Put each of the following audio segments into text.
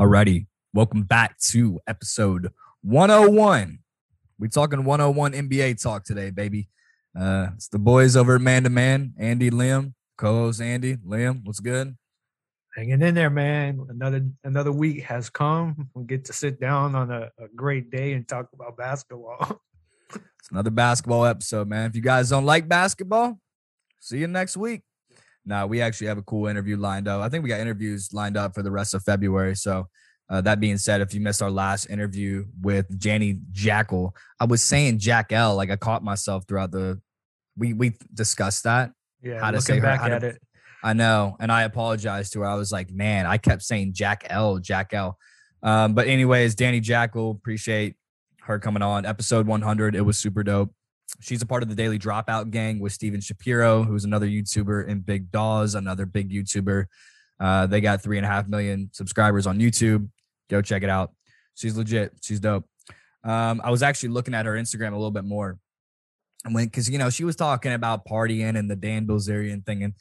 Alrighty. Welcome back to episode 101. We're talking 101 NBA talk today, baby. Uh it's the boys over at Man to Man, Andy Liam, co-host Andy. Liam, what's good? hanging in there, man. Another another week has come. We get to sit down on a, a great day and talk about basketball. It's another basketball episode, man. If you guys don't like basketball, see you next week. Now we actually have a cool interview lined up. I think we got interviews lined up for the rest of February. So uh, that being said, if you missed our last interview with Janny Jackal, I was saying Jack L. Like I caught myself throughout the. We we discussed that. yeah, How to say her- back how to- it. I know, and I apologized to her. I was like, man, I kept saying Jack L, Jack L. Um, but anyways, Danny Jackal, appreciate her coming on. Episode 100, it was super dope. She's a part of the Daily Dropout gang with Steven Shapiro, who's another YouTuber, and Big Daws, another big YouTuber. Uh, they got three and a half million subscribers on YouTube. Go check it out. She's legit. She's dope. Um, I was actually looking at her Instagram a little bit more. And when, because you know, she was talking about partying and the Dan Bilzerian thing, and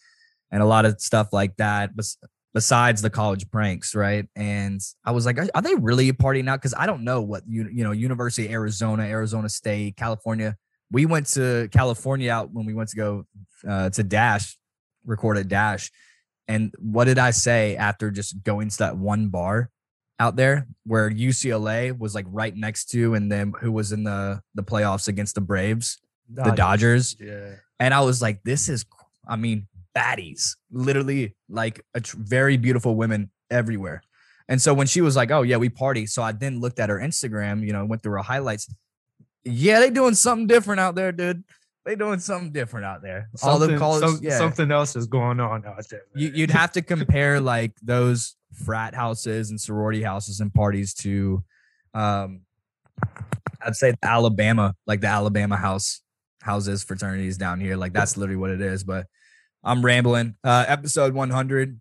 and a lot of stuff like that. Bes- besides the college pranks, right? And I was like, are, they really partying out? Because I don't know what you you know, University of Arizona, Arizona State, California. We went to California out when we went to go uh, to Dash, record at Dash. And what did I say after just going to that one bar out there where UCLA was like right next to, and then who was in the the playoffs against the Braves, the Dodgers Yeah. and I was like, this is, I mean, baddies, literally like a tr- very beautiful women everywhere. And so when she was like, oh yeah, we party. So I then looked at her Instagram, you know, went through her highlights. Yeah, they doing something different out there, dude. They doing something different out there. All the Something, college, some- yeah. something else is going on out there. You, you'd have to compare like those frat houses and sorority houses and parties to, um, I'd say Alabama, like the Alabama house houses fraternities down here. Like that's literally what it is. But I'm rambling. Uh, episode 100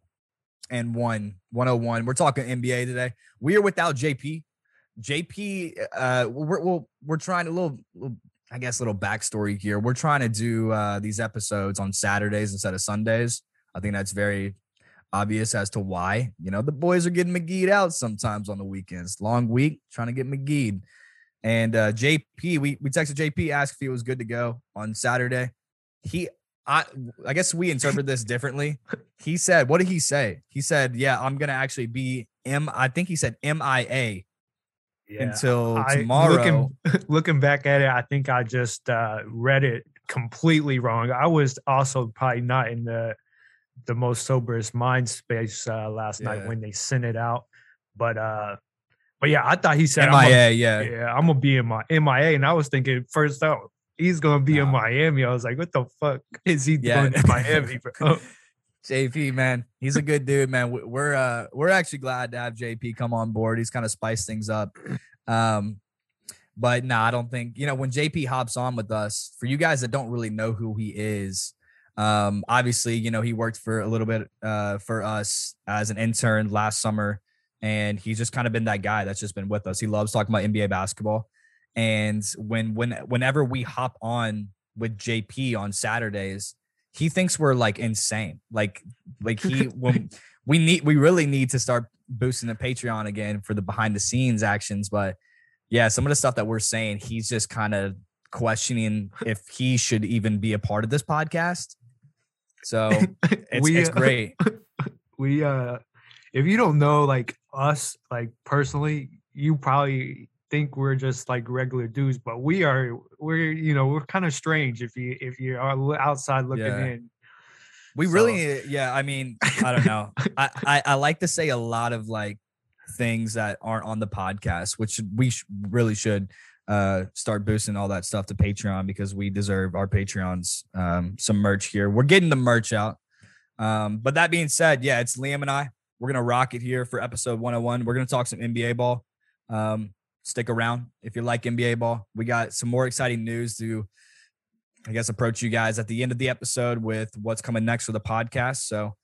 and one, 101. We're talking NBA today. We are without JP. JP, uh, we're, we're, we're trying a little, little, I guess, little backstory here. We're trying to do uh, these episodes on Saturdays instead of Sundays. I think that's very obvious as to why. You know, the boys are getting McGee'd out sometimes on the weekends. Long week, trying to get McGee'd. And uh, JP, we we texted JP, asked if he was good to go on Saturday. He, I, I guess we interpret this differently. He said, "What did he say?" He said, "Yeah, I'm gonna actually be M. I think he said MIA Yeah. until I- tomorrow." Looking, looking back at it, I think I just uh, read it completely wrong. I was also probably not in the the most soberest mind space uh, last Yeah. night when they sent it out. But uh, but yeah, I thought he said I'm a- MIA, yeah. yeah, I'm gonna be in my MIA, and I was thinking first out he's gonna be in Miami. I was like, what the fuck is he Yeah. doing in Miami? bro? JP, man, he's a good dude, man. We- We're uh we're actually glad to have JP come on board. He's kind of spiced things up. Um, but no, I don't think you know when JP hops on with us. For you guys that don't really know who he is, um, obviously you know he worked for a little bit uh for us as an intern last summer, and he's just kind of been that guy that's just been with us. He loves talking about NBA basketball, and when when whenever we hop on with JP on Saturdays, he thinks we're like insane. Like like he when we need we really need to start boosting the Patreon again for the behind the scenes actions. But yeah, some of the stuff that we're saying, he's just kind of questioning if he should even be a part of this podcast. So it's, We, it's uh, great. we uh, if you don't know like us like personally, you probably think we're just like regular dudes, but we are we're you know we're kind of strange if you if you are outside looking Yeah. in. We So- really, yeah. I mean, I don't know. I, I I like to say a lot of like things that aren't on the podcast, which we sh- really should uh start boosting all that stuff to Patreon because we deserve our Patreons um some merch here. We're getting the merch out. Um, but that being said, yeah, it's Liam and I. We're gonna rock it here for episode 101. We're gonna talk some NBA ball. Um, stick around if you like NBA ball. We got some more exciting news to I guess approach you guys at the end of the episode with what's coming next for the podcast. So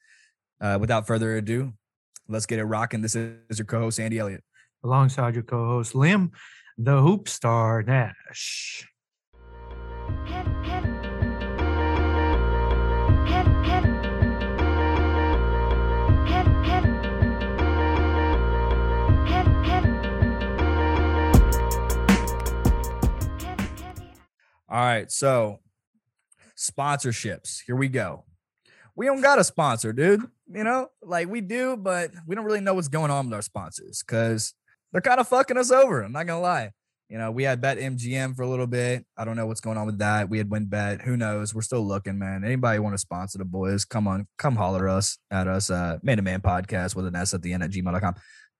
uh, without further ado, let's get it rocking. This is your co-host Andy Elliott. Alongside your co-host Liam, the hoop star Nash. All right. So sponsorships. Here we go. We don't got a sponsor, dude. You know, like we do, but we don't really know what's going on with our sponsors because they're kind of fucking us over. I'm not gonna lie. You know, we had Bet MGM for a little bit. I don't know what's going on with that. We had WynnBET. Who knows? We're still looking, man. Anybody want to sponsor the boys? Come on, come holler us at us. Uh, Man to Man Podcast with an S at the end at gmail.com.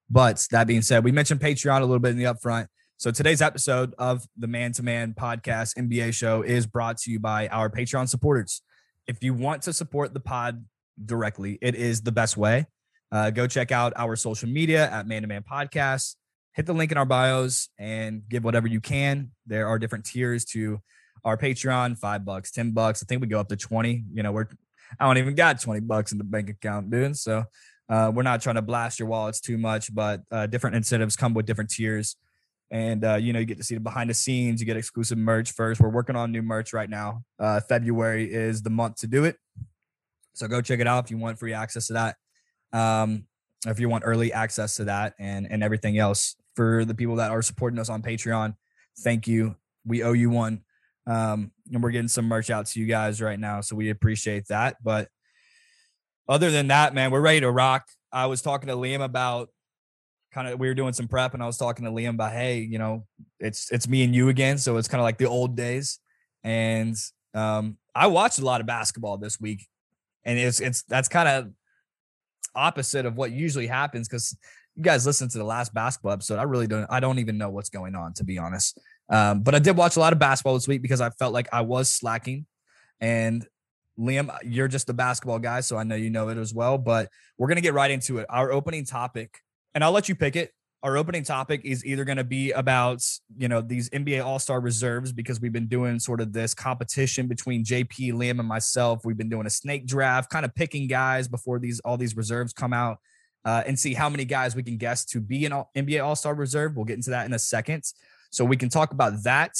But that being said, we mentioned Patreon a little bit in the upfront. So today's episode of the Man to Man Podcast NBA show is brought to you by our Patreon supporters. If you want to support the pod directly, it is the best way. Uh, go check out our social media at Man to Man Podcast. Hit the link in our bios and give whatever you can. There are different tiers to our Patreon, five bucks, 10 bucks. I think we go up to 20. You know, we're, I don't even got 20 bucks in the bank account, dude. So uh, we're not trying to blast your wallets too much, but uh, different incentives come with different tiers and uh, you know you get to see the behind the scenes you get exclusive merch first. We're working on new merch right now. Uh, february is the month to do it. So go check it out if you want free access to that. Um, if you want early access to that and and everything else. For the people that are supporting us on patreon thank you. We owe you one. Um, and we're getting some merch out to you guys right now so we appreciate that. But other than that man we're ready to rock. I was talking to liam about kind of we were doing some prep and I was talking to Liam about, hey, you know, it's it's me and you again. So it's kind of like the old days. And um, I watched a lot of basketball this week. And it's it's that's kind of opposite of what usually happens because you guys listen to the last basketball episode. I really don't I don't even know what's going on, to be honest. Um, but I did watch a lot of basketball this week because I felt like I was slacking. And Liam, you're just the basketball guy, so I know you know it as well. But we're gonna get right into it. Our opening topic and I'll let you pick it. Our opening topic is either going to be about, you know, these NBA All Star reserves because we've been doing sort of this competition between JP, Liam, and myself. We've been doing a snake draft, kind of picking guys before these all these reserves come out, uh, and see how many guys we can guess to be an NBA All Star reserve. We'll get into that in a second. So we can talk about that,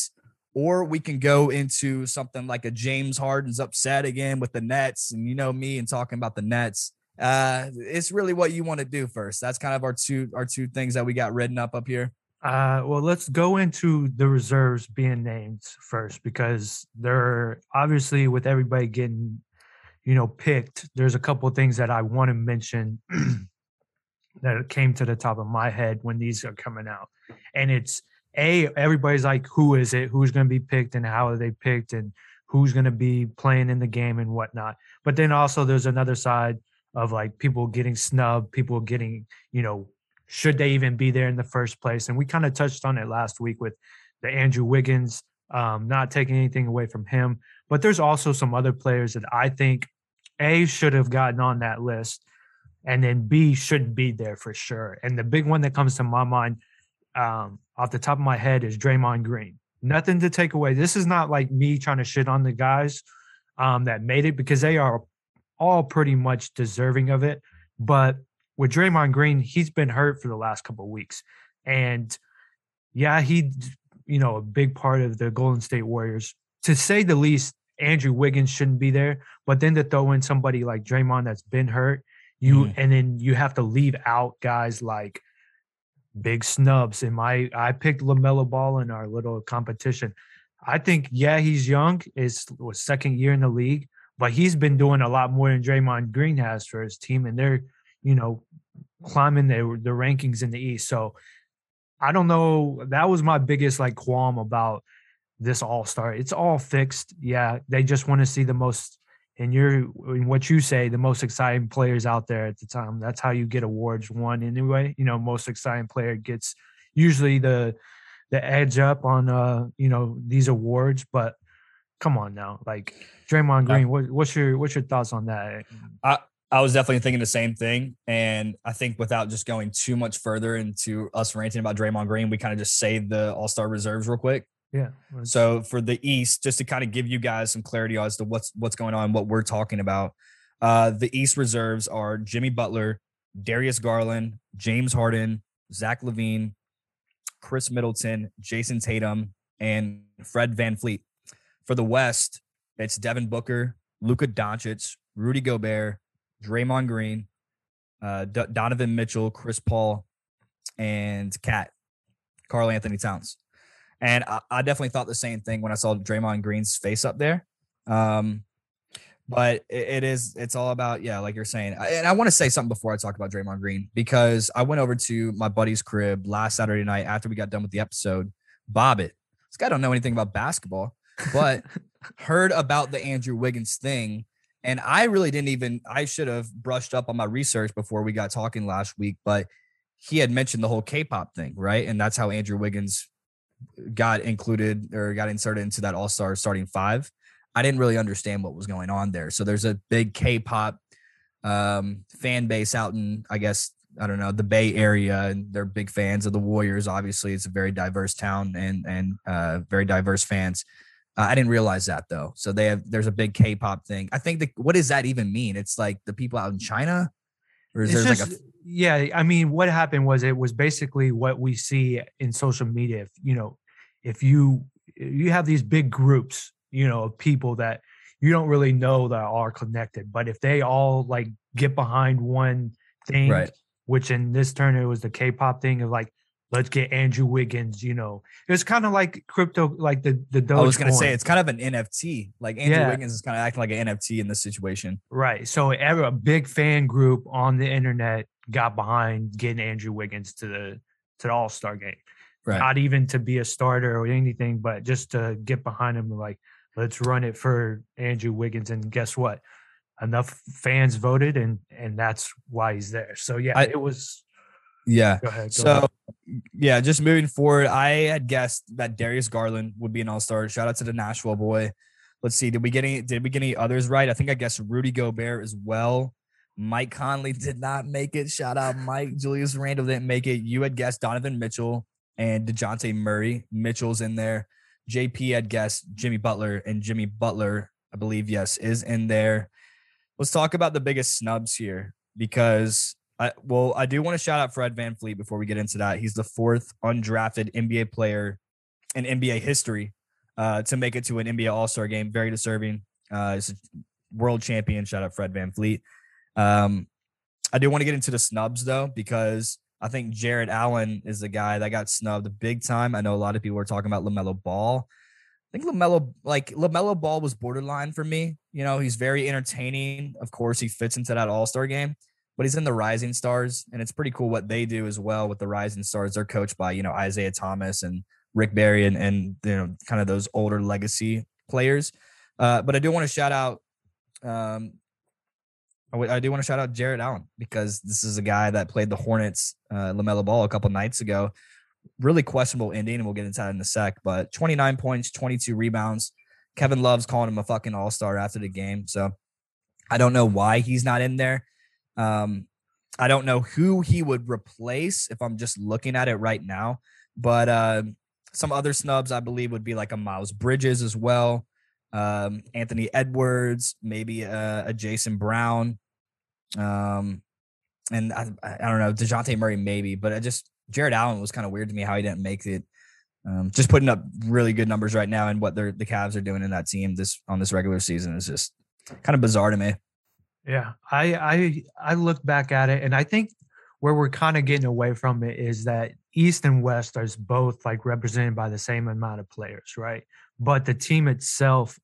or we can go into something like a James Harden's upset again with the Nets, and you know me and talking about the Nets uh it's really what you want to do first. That's kind of our two our two things that we got written up up here. Uh well let's go into the reserves being named first because they're obviously with everybody getting you know picked there's a couple things that i want to mention that came to the top of my head when these are coming out. And it's a everybody's like who is it? Who's going to be picked and how are they picked and who's going to be playing in the game and whatnot? But then also there's another side of like people getting snubbed, people getting, you know, should they even be there in the first place? And we kind of touched on it last week with the Andrew Wiggins, um, not taking anything away from him. But there's also some other players that I think A should have gotten on that list, and then B should be there for sure. And the big one that comes to my mind um, off the top of my head is Draymond Green. Nothing to take away. This is not like me trying to shit on the guys um, that made it because they are all pretty much deserving of it. But with Draymond Green, he's been hurt for the last couple of weeks. And yeah, he, you know, a big part of the Golden State Warriors. To say the least, Andrew Wiggins shouldn't be there. But then to throw in somebody like Draymond that's been hurt, you mm. and then you have to leave out guys like big snubs. And my I picked LaMelo Ball in our little competition. I think, yeah, he's young. It's was second year in the league, but he's been doing a lot more than Draymond Green has for his team, and they're you know climbing the the rankings in the East. So I don't know. That was my biggest like qualm about this All Star. It's all fixed. Yeah, they just want to see the most. And you're in what you say, the most exciting players out there at the time. That's how you get awards won anyway. You know, most exciting player gets usually the the edge up on uh, you know, these awards, but come on now. Like Draymond Green, what, what's your what's your thoughts on that? I I was definitely thinking the same thing, and I think without just going too much further into us ranting about Draymond Green, we kind of just saved the All Star reserves real quick. Yeah. So for the East, just to kind of give you guys some clarity as to what's what's going on, what we're talking about. Uh, the East reserves are Jimmy Butler, Darius Garland, James Harden, Zach LaVine, Khris Middleton, Jayson Tatum, and Fred Van VanVleet. For the West, it's Devin Booker, Luka Doncic, Rudy Gobert, Draymond Green, uh, D- Donovan Mitchell, Chris Paul, and Cat, Karl Anthony Towns. And I, I, definitely thought the same thing when I saw Draymond Green's face up there. Um, but it, it is, it's all about, yeah, like you're saying. And I want to say something before I talk about Draymond Green because I went over to my buddy's crib last Saturday night after we got done with the episode. Bob it. This guy don't know anything about basketball, but heard about the Andrew Wiggins thing. And I really didn't even, I should have brushed up on my research before we got talking last week, but he had mentioned the whole K-pop thing, right? And that's how Andrew Wiggins got included or got inserted into that All Star starting five. I didn't really understand what was going on there. So there's a big K-pop um, fan base out in, I guess, I don't know, the Bay Area, and they're big fans of the Warriors. Obviously, it's a very diverse town and and uh, very diverse fans. Uh, I didn't realize that though. So they have there's a big K-pop thing. I think the what does that even mean? It's like the people out in China or is there like a yeah, I mean, what happened was it was basically what we see in social media. If you know, if you you have these big groups, you know, of people that you don't really know that are connected, but if they all like get behind one thing, right. which in this turn it was the K-pop thing of like let's get Andrew Wiggins. You know, it's kind of like crypto, like the the Doge I was going to say it's kind of an NFT. Like Andrew yeah. Wiggins is kind of acting like an NFT in this situation, right? So a big fan group on the internet got behind getting Andrew Wiggins to the to the All Star game, right. not even to be a starter or anything, but just to get behind him. Like, let's run it for Andrew Wiggins, and guess what? Enough fans voted, and and that's why he's there. So yeah, I, it was yeah. Go ahead. Go so, ahead. yeah, just moving forward, I had guessed that Darius Garland would be an All Star. Shout out to the Nashville boy. Let's see. Did we get any? Did we get any others right? I think I guessed Rudy Gobert as well. Mike Conley did not make it. Shout out Mike. Julius Randle didn't make it. You had guessed Donovan Mitchell and Dejounte Murray. Mitchell's in there. JP had guessed Jimmy Butler, and Jimmy Butler, I believe, yes, is in there. Let's talk about the biggest snubs here because I, well, I do want to shout out Fred VanVleet before we get into that. He's the fourth undrafted NBA player in NBA history uh, to make it to an NBA All Star game. Very deserving. Uh, he's a world champion. Shout out Fred VanVleet. Um, I do want to get into the snubs though, because I think Jarrett Allen is the guy that got snubbed big time. I know a lot of people were talking about LaMelo Ball. I think LaMelo, like LaMelo Ball was borderline for me. You know, he's very entertaining. Of course, he fits into that All Star game but he's in the Rising Stars, and it's pretty cool what they do as well with the Rising Stars. They're coached by you know Isiah Thomas and Rick Barry and and you know kind of those older legacy players. Uh, but I do want to shout out. Um, I do want to shout out Jarrett Allen because this is a guy that played the Hornets, uh, LaMelo Ball, a couple nights ago. Really questionable ending, and we'll get into that in a sec. But 29 points, 22 rebounds. Kevin Love's calling him a fucking all star after the game. So I don't know why he's not in there. Um, I don't know who he would replace if I'm just looking at it right now, but uh, some other snubs I believe would be like a Miles Bridges as well, um, Anthony Edwards, maybe a, a Jason Brown, um, and I, I don't know Dejounte Murray maybe, but I just Jarrett Allen was kind of weird to me how he didn't make it. Um, just putting up really good numbers right now, and what the Cavs are doing in that team this on this regular season is just kind of bizarre to me. Yeah, I I I look back at it and I think where we're kind of getting away from it is that East and West are both like represented by the same amount of players, right? But the team itself,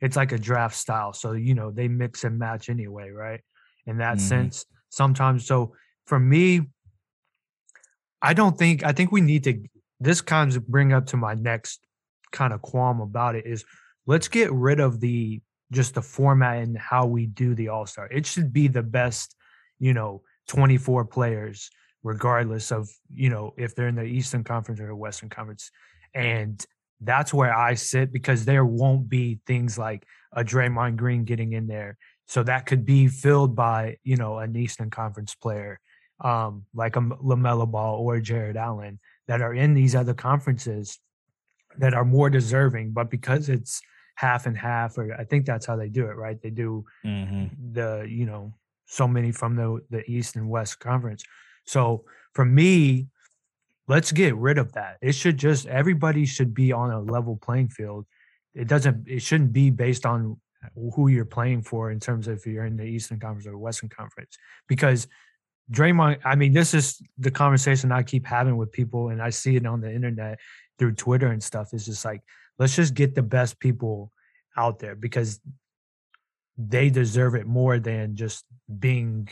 it's like a draft style, so you know they mix and match anyway, right? In that mm-hmm. sense, sometimes. So for me, I don't think I think we need to. This kind of bring up to my next kind of qualm about it is let's get rid of the just the format and how we do the All Star. It should be the best, you know, 24 players, regardless of, you know, if they're in the Eastern Conference or the Western Conference. And that's where I sit because there won't be things like a Draymond Green getting in there. So that could be filled by, you know, an Eastern Conference player um, like a LaMelo Ball or Jarrett Allen that are in these other conferences that are more deserving. But because it's half and half, or I think that's how they do it, right? They do mm-hmm. the, you know, so many from the the East and West Conference. So for me, let's get rid of that. It should just everybody should be on a level playing field. It doesn't. It shouldn't be based on who you're playing for in terms of if you're in the Eastern Conference or Western Conference, because Draymond. I mean, this is the conversation I keep having with people, and I see it on the internet. through Twitter and stuff is just like let's just get the best people out there because they deserve it more than just being,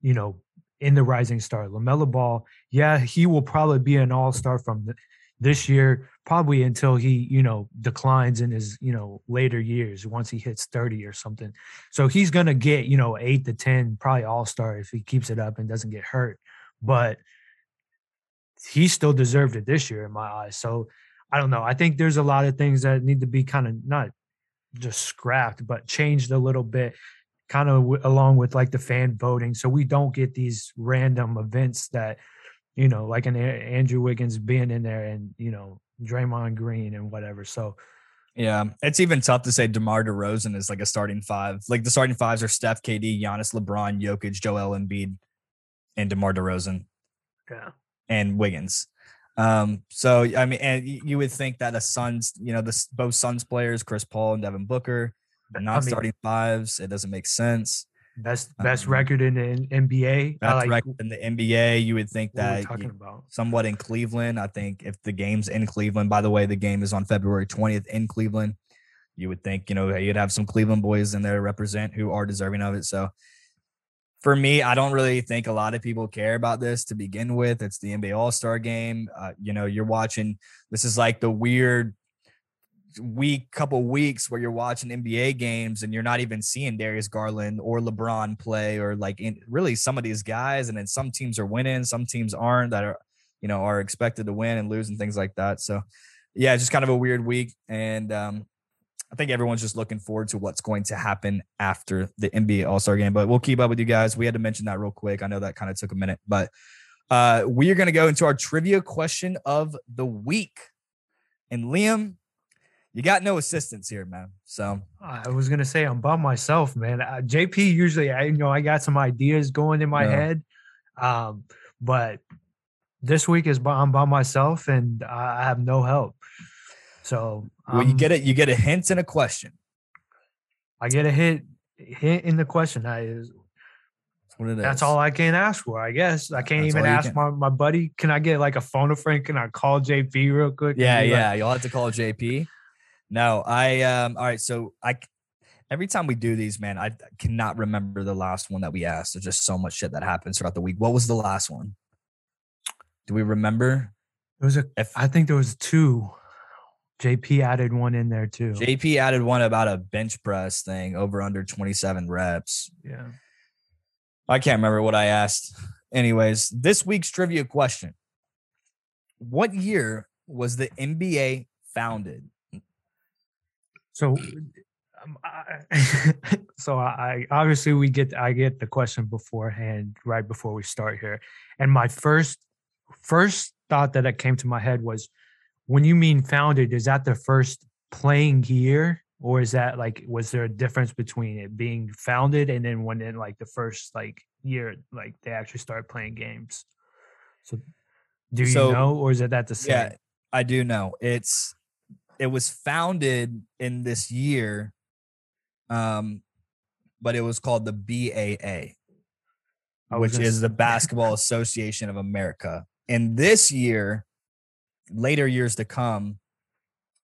you know, in the rising star. LaMelo Ball, yeah, he will probably be an all-star from the, this year, probably until he, you know, declines in his, you know, later years once he hits 30 or something. So he's gonna get, you know, eight to 10, probably all-star if he keeps it up and doesn't get hurt. But he still deserved it this year in my eyes. So I don't know. I think there's a lot of things that need to be kind of not just scrapped, but changed a little bit, kind of w- along with like the fan voting. So we don't get these random events that, you know, like an Andrew Wiggins being in there and, you know, Draymond Green and whatever. So, yeah, it's even tough to say DeMar DeRozan is like a starting five. Like the starting fives are Steph, KD, Giannis, LeBron, Jokic, Joel Embiid, and DeMar DeRozan. Yeah. And Wiggins. Um, so I mean, and you would think that a Suns, you know, the both Suns players, Chris Paul and Devin Booker, not I mean, starting fives. It doesn't make sense. Best best um, record in the NBA. Best like, record in the NBA. You would think that talking about somewhat in Cleveland. I think if the game's in Cleveland, by the way, the game is on February 20th in Cleveland. You would think, you know, you'd have some Cleveland boys in there to represent who are deserving of it. So for me, I don't really think a lot of people care about this to begin with. It's the NBA All Star game. Uh, you know, you're watching, this is like the weird week, couple weeks where you're watching NBA games and you're not even seeing Darius Garland or LeBron play or like in, really some of these guys. And then some teams are winning, some teams aren't that are, you know, are expected to win and lose and things like that. So, yeah, just kind of a weird week. And um, I think everyone's just looking forward to what's going to happen after the NBA All Star game. But we'll keep up with you guys. We had to mention that real quick. I know that kind of took a minute, but uh, we are going to go into our trivia question of the week. And Liam, you got no assistance here, man. So I was gonna say I'm by myself, man. Uh, JP usually, I you know, I got some ideas going in my yeah. head, um, but this week is by, I'm by myself and I have no help. So well, you get it. You get a hint and a question. I get a hint hint in the question. I is what it That's is. all I can ask for, I guess. I can't That's even ask can. my, my buddy. Can I get like a phone a friend? Can I call JP real quick? Yeah, yeah. Like, You'll have to call JP. No, I um all right. So I every time we do these, man, I cannot remember the last one that we asked. There's just so much shit that happens throughout the week. What was the last one? Do we remember? It was a. If, I think there was two. JP added one in there too. JP added one about a bench press thing over under 27 reps. Yeah. I can't remember what I asked. Anyways, this week's trivia question What year was the NBA founded? So, um, I, so I obviously we get I get the question beforehand, right before we start here, and my first first thought that came to my head was when you mean founded, is that the first playing year? Or is that like was there a difference between it being founded and then when in like the first like year like they actually start playing games? So do you so, know or is it that the same? Yeah, I do know. It's it was founded in this year um but it was called the BAA which is the Basketball Association of America. And this year later years to come,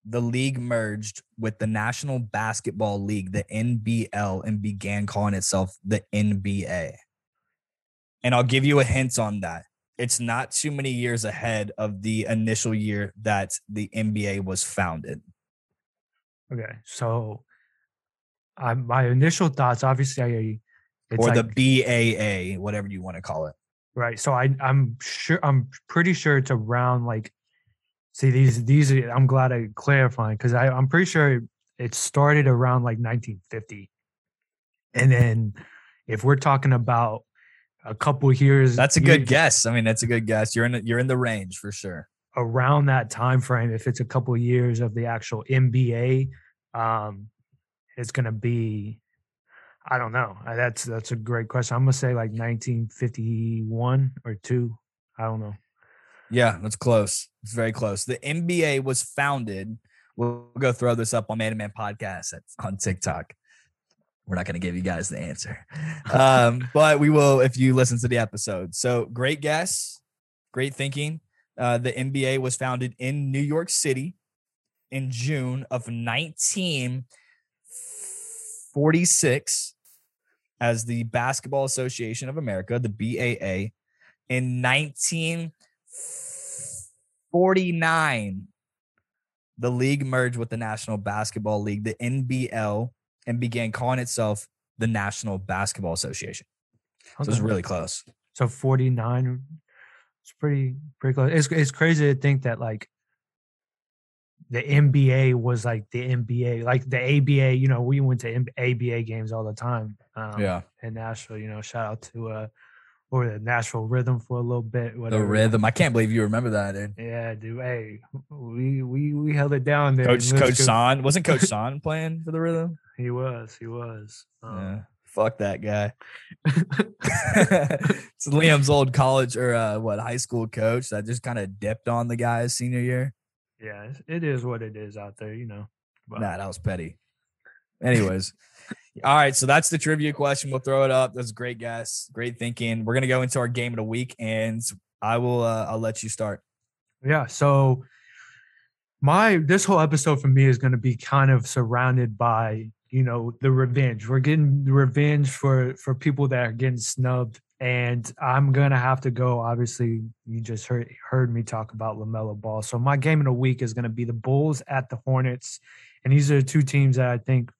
the league merged with the National Basketball League, the NBL, and began calling itself the NBA. And I'll give you a hint on that. It's not too many years ahead of the initial year that the NBA was founded. Okay. So I, my initial thoughts, obviously, I, or like, the BAA, whatever you want to call it. Right. So I, I'm sure, I'm pretty sure it's around like See these these are, I'm glad I clarifying because I'm pretty sure it started around like 1950, and then if we're talking about a couple years, that's a good guess. I mean, that's a good guess. You're in you're in the range for sure. Around that time frame, if it's a couple years of the actual NBA, um, it's gonna be I don't know. That's that's a great question. I'm gonna say like 1951 or two. I don't know. Yeah, that's close. It's very close. The NBA was founded. We'll go throw this up on Man to Man Podcast on TikTok. We're not going to give you guys the answer, um, but we will if you listen to the episode. So great guess, great thinking. Uh, the NBA was founded in New York City in June of 1946 as the Basketball Association of America, the BAA. In 1949, the league merged with the National Basketball League, the NBL, and began calling itself the National Basketball Association. So it was really close. So 49. It's pretty pretty close. It's it's crazy to think that like the NBA was like the NBA, like the ABA. You know, we went to ABA games all the time. Um, yeah. in Nashville. You know, shout out to uh, or the Nashville Rhythm for a little bit. The rhythm. I can't believe you remember that, dude. Yeah, dude. Hey, we we we held it down there. Coach Coach. Son. Wasn't Coach Son playing for the rhythm? He was. He was. Um, Yeah. Fuck that guy. it's Liam's old college or uh, what high school coach that just kind of dipped on the guy's senior year. yeah, it is what it is out there. You know. But, Nah, that was petty. Anyways, all right. So that's the trivia question. We'll throw it up. That's a great guess. Great thinking. We're gonna go into our game of the week, and I will. Uh, I'll let you start. Yeah. So my this whole episode for me is to be kind of surrounded by you know the revenge. We're getting revenge for for people that are getting snubbed, and I'm gonna have to go. Obviously, you just heard heard me talk about Lamelo Ball. So my game of the week is to be the Bulls at the Hornets, and these are the two teams that I think.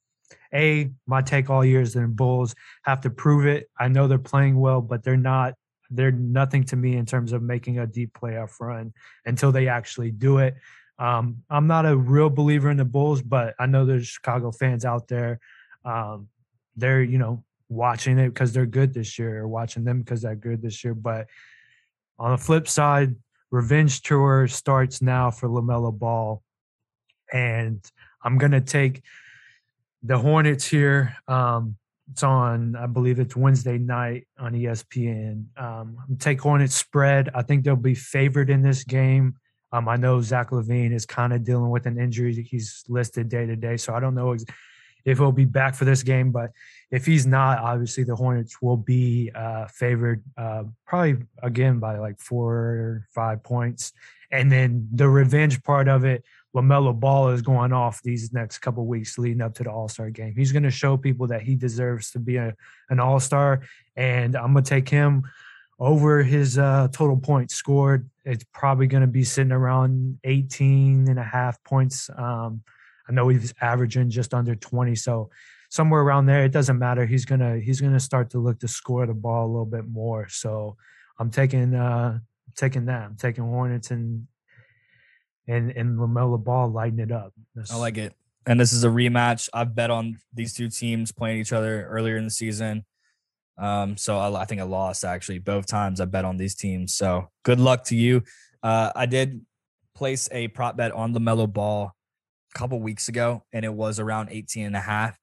A, my take all year is the Bulls have to prove it. I know they're playing well, but they're not they're nothing to me in terms of making a deep playoff run until they actually do it. Um, I'm not a real believer in the Bulls, but I know there's Chicago fans out there. Um, they're you know watching it because they're good this year, or watching them because they're good this year. But on the flip side, revenge tour starts now for Lamelo Ball, and I'm gonna take the Hornets here. Um, it's on, I believe it's Wednesday night on ESPN. Um, take Hornets spread. I think they'll be favored in this game. Um, I know Zach LaVine is kind of dealing with an injury. He's listed day to day, so I don't know if he'll be back for this game. But if he's not, obviously the Hornets will be uh, favored, uh, probably again by like four or five points. And then the revenge part of it, Lamelo Ball is going off these next couple weeks leading up to the All Star game. He's going to show people that he deserves to be a, an All Star, and I'm going to take him over his uh, total points scored. It's probably going to be sitting around 18 and a half points. Um, I know he's averaging just under 20, so somewhere around there. It doesn't matter. He's gonna he's gonna start to look to score the ball a little bit more. So I'm taking uh taking that. I'm taking Hornets and and and LaMelo Ball lighting it up. I like it. And this is a rematch. I've bet on these two teams playing each other earlier in the season. Um, so I, I think I lost actually both times I bet on these teams. So good luck to you. Uh, I did place a prop bet on Melo Ball a couple weeks ago, and it was around 18 and a half.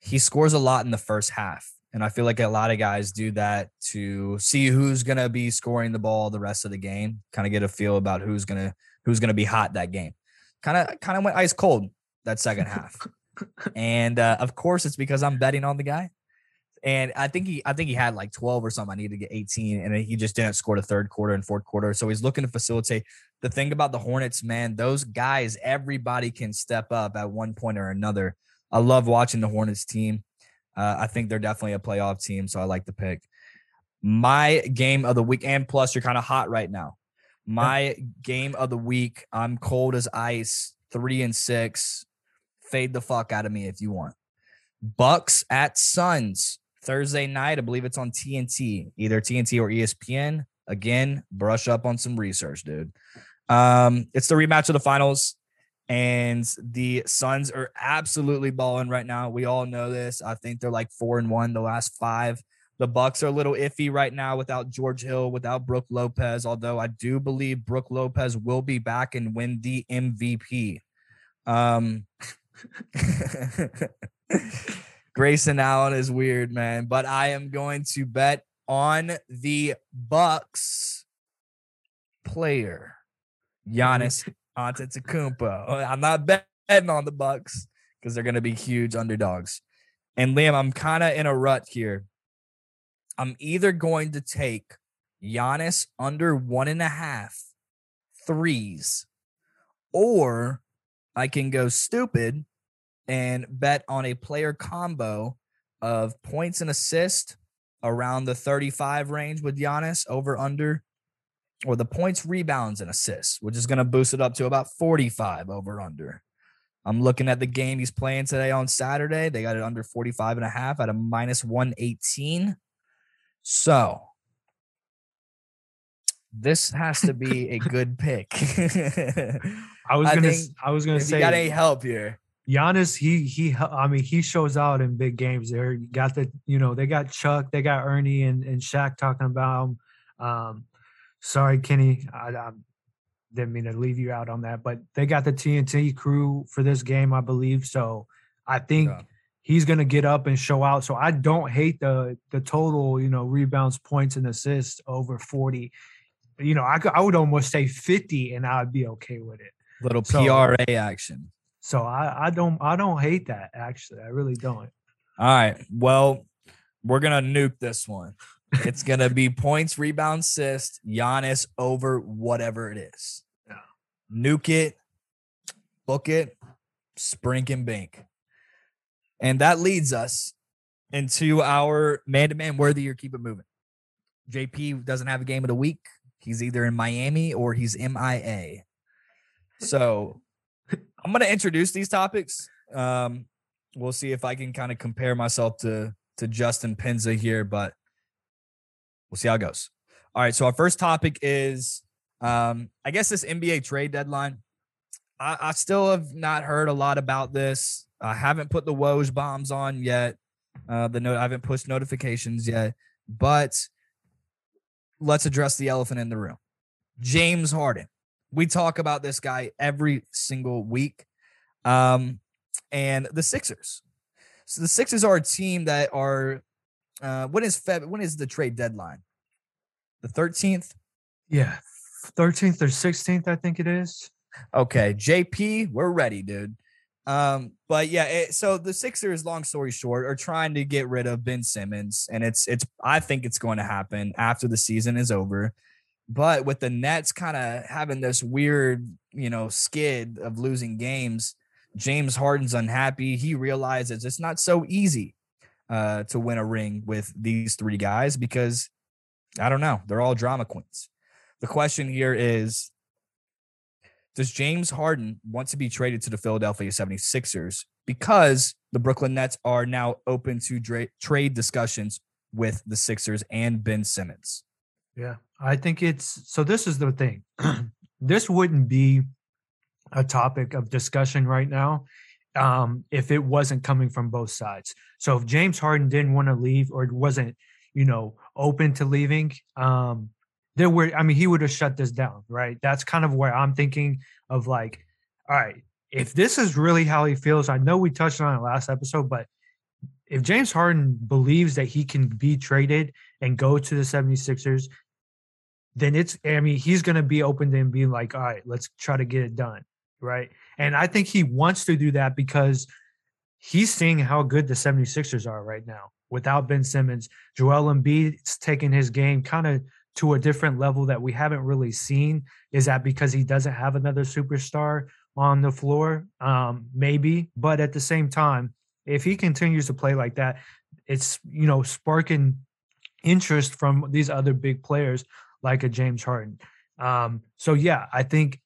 He scores a lot in the first half. And I feel like a lot of guys do that to see who's gonna be scoring the ball the rest of the game, kind of get a feel about who's gonna who's gonna be hot that game. Kind of kind of went ice cold that second half. and uh, of course it's because I'm betting on the guy. And I think he I think he had like 12 or something. I needed to get 18 and he just didn't score the third quarter and fourth quarter. So he's looking to facilitate. The thing about the Hornets, man, those guys, everybody can step up at one point or another. I love watching the Hornets team. Uh, I think they're definitely a playoff team, so I like the pick. My game of the week, and plus you're kind of hot right now. My game of the week, I'm cold as ice, three and six. Fade the fuck out of me if you want. Bucks at Suns Thursday night. I believe it's on TNT, either TNT or ESPN. Again, brush up on some research, dude. Um, it's the rematch of the finals, and the Suns are absolutely balling right now. We all know this. I think they're like four and one the last five. The Bucks are a little iffy right now without George Hill, without Brook Lopez. Although I do believe Brook Lopez will be back and win the MVP. Um, Grayson Allen is weird, man. But I am going to bet on the Bucks player, Giannis Antetokounmpo. I'm not betting on the Bucks because they're going to be huge underdogs. And Liam, I'm kind of in a rut here. I'm either going to take Giannis under one and a half threes. Or I can go stupid and bet on a player combo of points and assist around the 35 range with Giannis over under or the points, rebounds, and assists, which is going to boost it up to about 45 over under. I'm looking at the game he's playing today on Saturday. They got it under 45 and a half at a minus 118. So this has to be a good pick. I was I gonna. I was gonna say. you got any help here, Giannis, he he. I mean, he shows out in big games. There, you got the you know they got Chuck, they got Ernie and and Shaq talking about him. Um, sorry, Kenny, I, I didn't mean to leave you out on that, but they got the TNT crew for this game, I believe. So I think Yeah. He's gonna get up and show out. So I don't hate the the total, you know, rebounds, points, and assists over forty. You know, I could, I would almost say fifty, and I'd be okay with it. little So- PRA action. So I, I don't I don't hate that actually. I really don't. All right. Well, we're gonna nuke this one. It's gonna be points, rebound, assist, Giannis over whatever it is. Yeah. Nuke it, book it, sprink and bink. And that leads us into our man-to-man worthy or keep it moving. JP doesn't have a game of the week. He's either in Miami or he's MIA. So I'm gonna introduce these topics. Um, we'll see if I can kind of compare myself to to Justin Penza here, but we'll see how it goes. All right, so our first topic is um, I guess this NBA trade deadline. I, I still have not heard a lot about this. I haven't put the Woj bombs on yet. Uh, the note I haven't pushed notifications yet, but let's address the elephant in the room. James Harden. We talk about this guy every single week. Um, and the Sixers. So the Sixers are a team that are uh when is Feb when is the trade deadline? The 13th? Yeah. 13th or 16th, I think it is. Okay, JP, we're ready, dude. Um, but yeah, it, so the Sixers, long story short, are trying to get rid of Ben Simmons, and it's it's I think it's going to happen after the season is over. But with the Nets kind of having this weird, you know, skid of losing games, James Harden's unhappy. He realizes it's not so easy uh, to win a ring with these three guys because I don't know, they're all drama queens. The question here is does James Harden want to be traded to the Philadelphia 76ers because the Brooklyn Nets are now open to dra- trade discussions with the Sixers and Ben Simmons? Yeah. I think it's so this is the thing. this wouldn't be a topic of discussion right now um, if it wasn't coming from both sides. So if James Harden didn't want to leave or wasn't, you know, open to leaving, um, there were, I mean, he would have shut this down, right? That's kind of where I'm thinking of like, all right, if this is really how he feels, I know we touched on it last episode, but if James Harden believes that he can be traded and go to the 76ers, then it's, I mean, he's going to be open to him being like, all right, let's try to get it done. Right. And I think he wants to do that because he's seeing how good the 76ers are right now without Ben Simmons. Joel Embiid's taking his game kind of to a different level that we haven't really seen. Is that because he doesn't have another superstar on the floor? Um, maybe. But at the same time, if he continues to play like that, it's, you know, sparking interest from these other big players like a James Harden. Um, so yeah, I think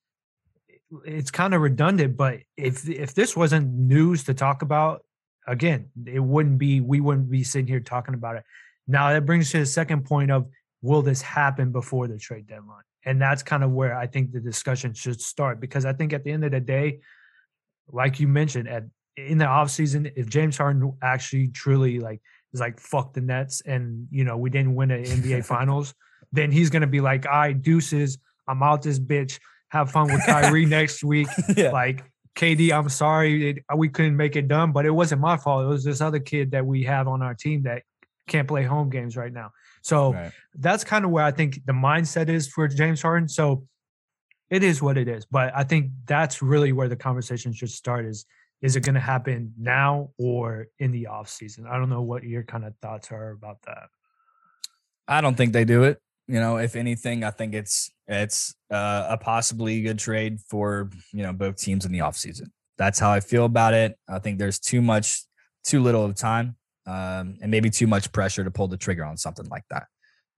it's kind of redundant, but if if this wasn't news to talk about, again, it wouldn't be we wouldn't be sitting here talking about it. Now that brings to the second point of will this happen before the trade deadline? And that's kind of where I think the discussion should start because I think at the end of the day, like you mentioned, at in the offseason, if James Harden actually truly like is like fuck the Nets and you know we didn't win an NBA finals, then he's gonna be like, I right, deuces, I'm out this bitch. Have fun with Kyrie next week. yeah. Like KD, I'm sorry it, we couldn't make it done, but it wasn't my fault. It was this other kid that we have on our team that can't play home games right now. So Right. that's kind of where I think the mindset is for James Harden. So it is what it is. But I think that's really where the conversation should start is is it going to happen now or in the off season? I don't know what your kind of thoughts are about that. I don't think they do it. You know, if anything, I think it's it's uh, a possibly good trade for you know both teams in the off season. That's how I feel about it. I think there's too much, too little of time, um, and maybe too much pressure to pull the trigger on something like that.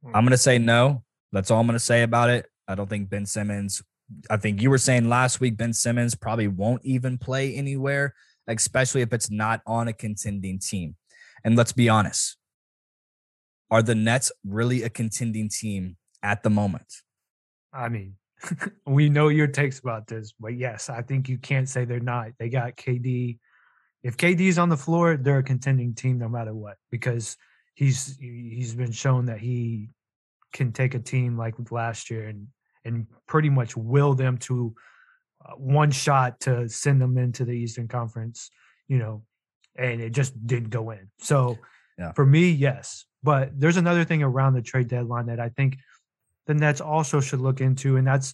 I'm Mm. gonna say no. That's all I'm gonna say about it. I don't think Ben Simmons. I think you were saying last week Ben Simmons probably won't even play anywhere, especially if it's not on a contending team. And let's be honest, are the Nets really a contending team at the moment? I mean, we know your takes about this, but yes, I think you can't say they're not. They got KD. If KD is on the floor, they're a contending team no matter what because he's he's been shown that he can take a team like last year and and pretty much will them to uh, one shot to send them into the Eastern Conference, you know, and it just didn't go in. So Yeah. for me, yes. But there's another thing around the trade deadline that I think the Nets also should look into, and that's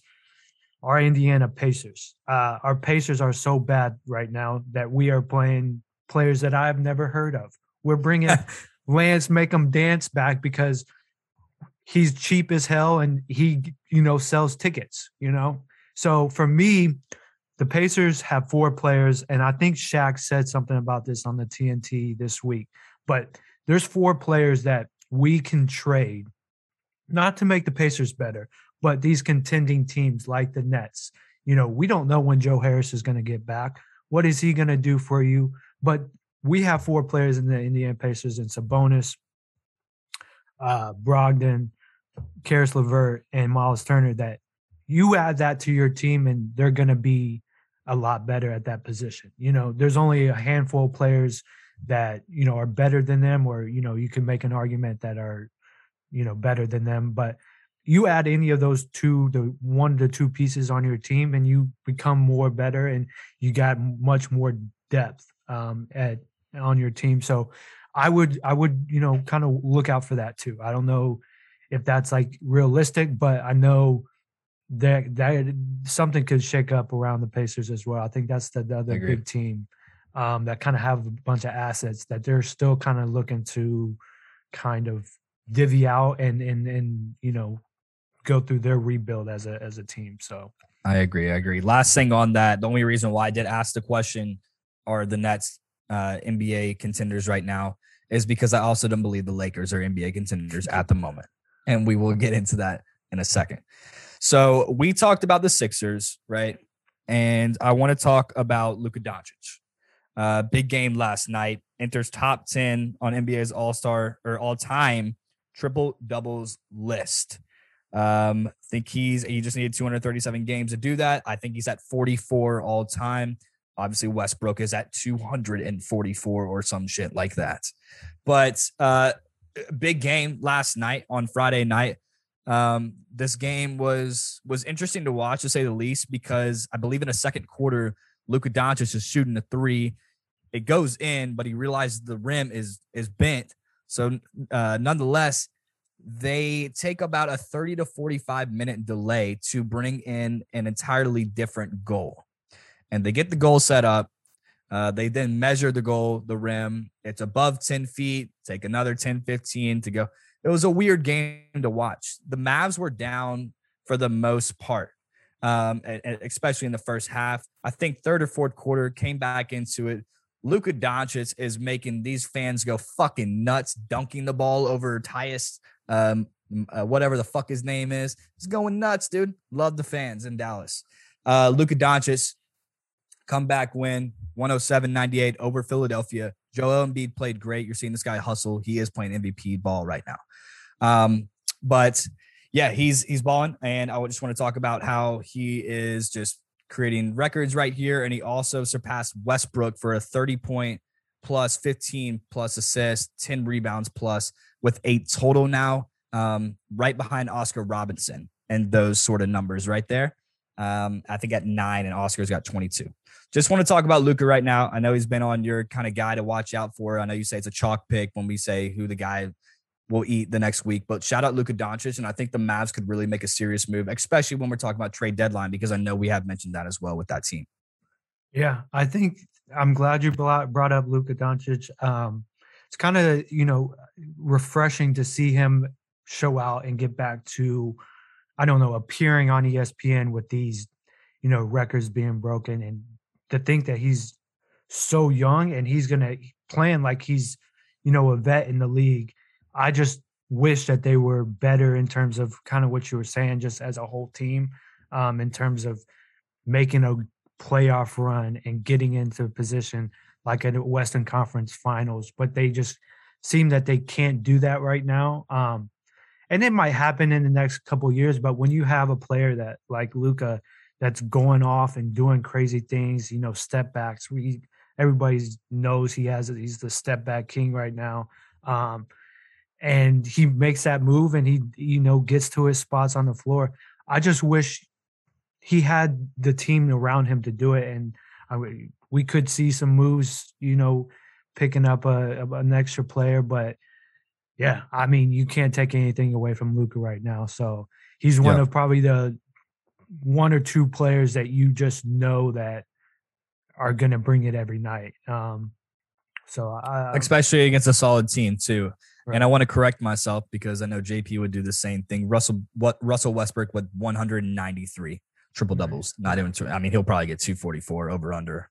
our Indiana Pacers. Uh, our Pacers are so bad right now that we are playing players that I've never heard of. We're bringing Lance make him dance back because he's cheap as hell and he you know sells tickets. You know, so for me, the Pacers have four players, and I think Shaq said something about this on the TNT this week. But there's four players that we can trade, not to make the Pacers better, but these contending teams like the Nets. You know, we don't know when Joe Harris is going to get back. What is he going to do for you? But we have four players in the Indiana Pacers and Sabonis, uh, Brogdon, Caris LeVert, and Miles Turner that you add that to your team and they're going to be a lot better at that position. You know, there's only a handful of players that, you know, are better than them or, you know, you can make an argument that are, you know, better than them, but you add any of those two the one to two pieces on your team and you become more better and you got much more depth um at on your team. So I would I would, you know, kind of look out for that too. I don't know if that's like realistic, but I know that that something could shake up around the Pacers as well. I think that's the, the other big team um, that kind of have a bunch of assets that they're still kind of looking to kind of divvy out and and and you know go through their rebuild as a as a team. So I agree. I agree. Last thing on that, the only reason why I did ask the question are the Nets uh, NBA contenders right now is because I also don't believe the Lakers are NBA contenders at the moment. And we will get into that in a second. So we talked about the Sixers, right? And I want to talk about Luka Doncic. Uh, big game last night. Enters top 10 on NBA's All Star or all time triple doubles list. Um, I think he's he just needed 237 games to do that. I think he's at 44 all time. Obviously, Westbrook is at 244 or some shit like that. But uh big game last night on Friday night. Um, this game was was interesting to watch to say the least because I believe in a second quarter, Luka Doncic is shooting a three. It goes in, but he realizes the rim is is bent. So uh, nonetheless, they take about a 30 to 45 minute delay to bring in an entirely different goal. And they get the goal set up. Uh, they then measure the goal, the rim. It's above 10 feet, take another 10, 15 to go. It was a weird game to watch. The Mavs were down for the most part, um, especially in the first half. I think third or fourth quarter came back into it. Luka Doncic is making these fans go fucking nuts, dunking the ball over Tyus, um, uh, whatever the fuck his name is. He's going nuts, dude. Love the fans in Dallas. Uh, Luka Doncic, comeback win, 107-98 over Philadelphia. Joel Embiid played great. You're seeing this guy hustle. He is playing MVP ball right now. Um, but yeah, he's he's balling, and I just want to talk about how he is just creating records right here, and he also surpassed Westbrook for a 30 point plus 15 plus assist, 10 rebounds plus with eight total now, um, right behind Oscar Robertson and those sort of numbers right there. Um, I think at nine, and Oscar's got 22. Just want to talk about Luka right now. I know he's been on your kind of guy to watch out for. I know you say it's a chalk pick when we say who the guy will eat the next week, but shout out Luka Doncic. And I think the Mavs could really make a serious move, especially when we're talking about trade deadline, because I know we have mentioned that as well with that team. Yeah, I think I'm glad you brought up Luka Doncic. Um, it's kind of you know refreshing to see him show out and get back to, I don't know, appearing on ESPN with these, you know, records being broken and to think that he's so young and he's to plan like he's, you know, a vet in the league. I just wish that they were better in terms of kind of what you were saying, just as a whole team, um, in terms of making a playoff run and getting into a position like a Western Conference Finals. But they just seem that they can't do that right now. Um, and it might happen in the next couple years. But when you have a player that like Luka, that's going off and doing crazy things, you know, step backs. We everybody knows he has he's the step back king right now. Um, and he makes that move and he you know gets to his spots on the floor. I just wish he had the team around him to do it, and I, we could see some moves, you know, picking up a, an extra player. But yeah, I mean, you can't take anything away from Luka right now. So he's one yeah. of probably the one or two players that you just know that are going to bring it every night. Um, so I, especially against a solid team too. Right. And I want to correct myself because I know JP would do the same thing. Russell what Russell Westbrook with 193 triple doubles. Not even I mean he'll probably get 244 over under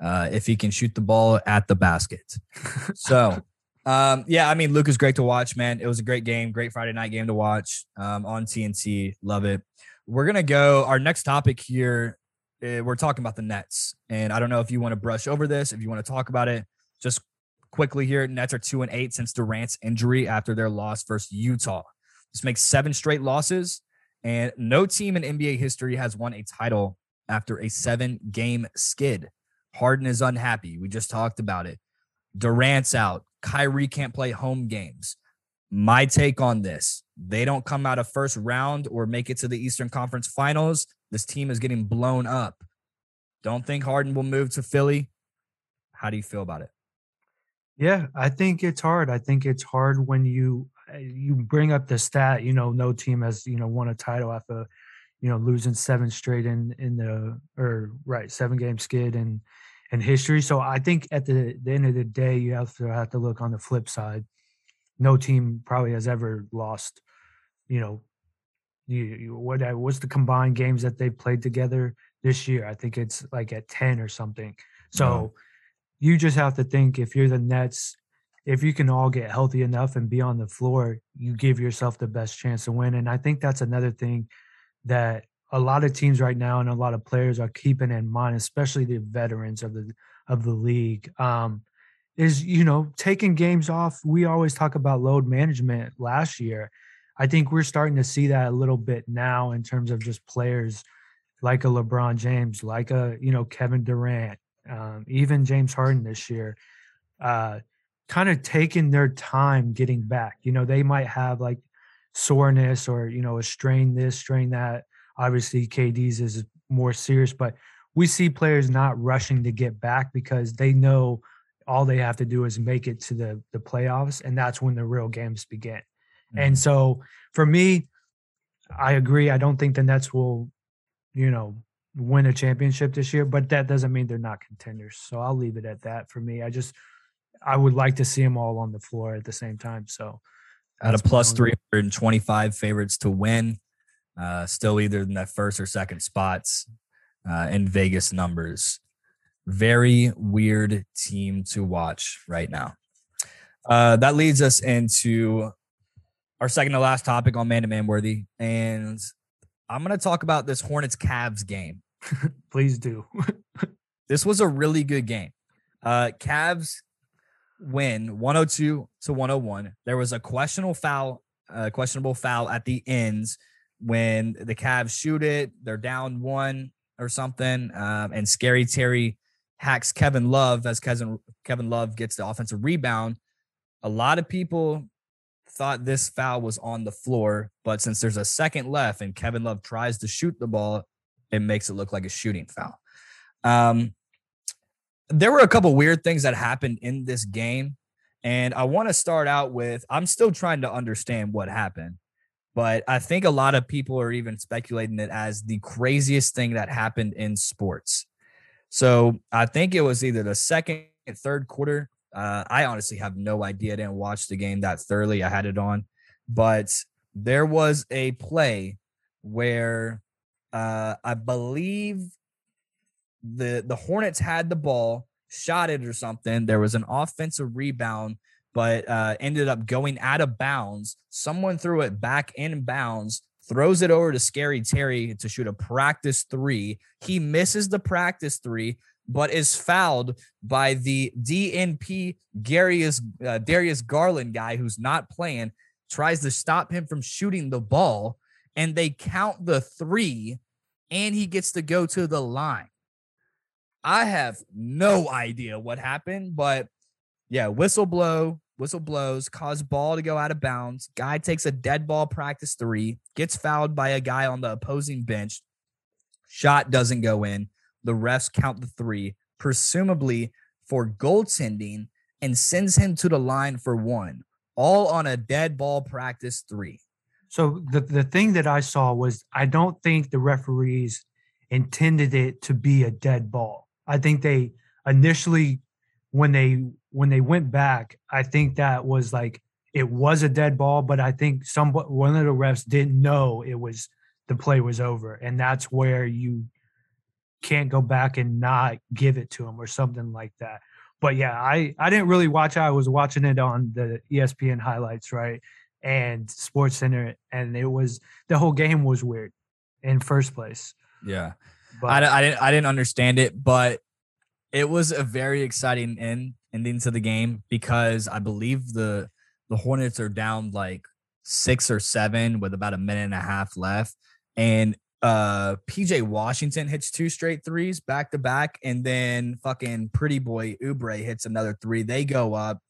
uh, if he can shoot the ball at the basket. so um, yeah, I mean Luke is great to watch, man. It was a great game, great Friday night game to watch um, on TNT. Love it. We're gonna go. Our next topic here, uh, we're talking about the Nets, and I don't know if you want to brush over this, if you want to talk about it. Just quickly here, Nets are two and eight since Durant's injury after their loss versus Utah. This makes seven straight losses, and no team in NBA history has won a title after a seven game skid. Harden is unhappy. We just talked about it. Durant's out. Kyrie can't play home games. My take on this they don't come out of first round or make it to the Eastern Conference finals. This team is getting blown up. Don't think Harden will move to Philly. How do you feel about it? Yeah, I think it's hard. I think it's hard when you uh, you bring up the stat. You know, no team has you know won a title after you know losing seven straight in in the or right seven game skid and in history. So I think at the, the end of the day, you have to have to look on the flip side. No team probably has ever lost. You know, you, you what uh, what's the combined games that they played together this year? I think it's like at ten or something. So you just have to think if you're the Nets, if you can all get healthy enough and be on the floor, you give yourself the best chance to win. And I think that's another thing that a lot of teams right now and a lot of players are keeping in mind, especially the veterans of the of the league. Um, is you know taking games off. We always talk about load management last year. I think we're starting to see that a little bit now in terms of just players like a LeBron James, like a you know Kevin Durant, um, even James Harden this year, uh, kind of taking their time getting back. You know, they might have like soreness or, you know, a strain this, strain that. Obviously, KD's is more serious, but we see players not rushing to get back because they know all they have to do is make it to the the playoffs and that's when the real games begin. Mm-hmm. And so for me, I agree. I don't think the Nets will, you know, win a championship this year, but that doesn't mean they're not contenders. So I'll leave it at that for me. I just I would like to see them all on the floor at the same time. So at a plus 325 favorites to win, uh, still either in that first or second spots uh, in Vegas numbers. Very weird team to watch right now. Uh, that leads us into our second to last topic on man to man worthy. And I'm going to talk about this Hornets Cavs game. Please do. this was a really good game. Uh, Cavs win 102 to 101. There was a questionable foul, uh, questionable foul at the ends when the Cavs shoot it. They're down one or something, um, and Scary Terry hacks Kevin Love as Kevin Kevin Love gets the offensive rebound. A lot of people thought this foul was on the floor, but since there's a second left and Kevin Love tries to shoot the ball, it makes it look like a shooting foul. Um, there were a couple weird things that happened in this game. And I want to start out with I'm still trying to understand what happened, but I think a lot of people are even speculating it as the craziest thing that happened in sports. So I think it was either the second, third quarter. Uh, I honestly have no idea. I didn't watch the game that thoroughly. I had it on. but there was a play where uh, I believe the the Hornets had the ball, shot it or something. There was an offensive rebound, but uh, ended up going out of bounds. Someone threw it back in bounds, throws it over to Scary Terry to shoot a practice three. He misses the practice three, but is fouled by the DNP Darius, uh, Darius Garland guy who's not playing, tries to stop him from shooting the ball, and they count the three, and he gets to go to the line. I have no idea what happened, but yeah, whistle blow, whistle blows, cause ball to go out of bounds. Guy takes a dead ball practice three, gets fouled by a guy on the opposing bench. Shot doesn't go in. The refs count the three, presumably for goaltending, and sends him to the line for one, all on a dead ball practice three. So the, the thing that I saw was I don't think the referees intended it to be a dead ball. I think they initially when they when they went back, I think that was like it was a dead ball, but I think some one of the refs didn't know it was the play was over, and that's where you can't go back and not give it to him or something like that. But yeah, I I didn't really watch. I was watching it on the ESPN highlights, right? And Sports Center, and it was the whole game was weird in first place. Yeah. But, I, I didn't I didn't understand it, but it was a very exciting end ending to the game because I believe the the Hornets are down like six or seven with about a minute and a half left, and uh PJ Washington hits two straight threes back to back, and then fucking pretty boy Oubre hits another three. They go up.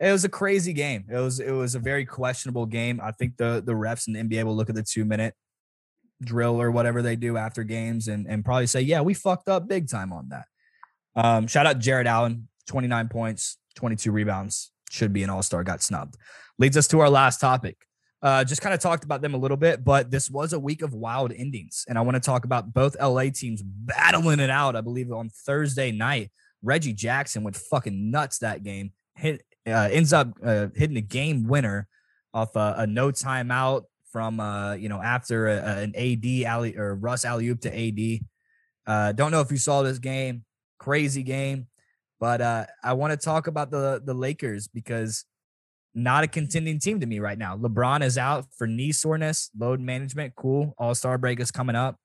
It was a crazy game. It was it was a very questionable game. I think the the refs and the NBA will look at the two minute drill or whatever they do after games and, and probably say, yeah, we fucked up big time on that. Um, shout out Jarrett Allen, 29 points, 22 rebounds, should be an all star, got snubbed. Leads us to our last topic. Uh, just kind of talked about them a little bit, but this was a week of wild endings. And I want to talk about both LA teams battling it out. I believe on Thursday night, Reggie Jackson went fucking nuts that game. Hit, uh, ends up uh, hitting a game winner off a, a no timeout from uh, you know after a, an AD alley or Russ alley oop to AD. Uh, don't know if you saw this game, crazy game, but uh, I want to talk about the the Lakers because not a contending team to me right now. LeBron is out for knee soreness, load management. Cool, All Star break is coming up.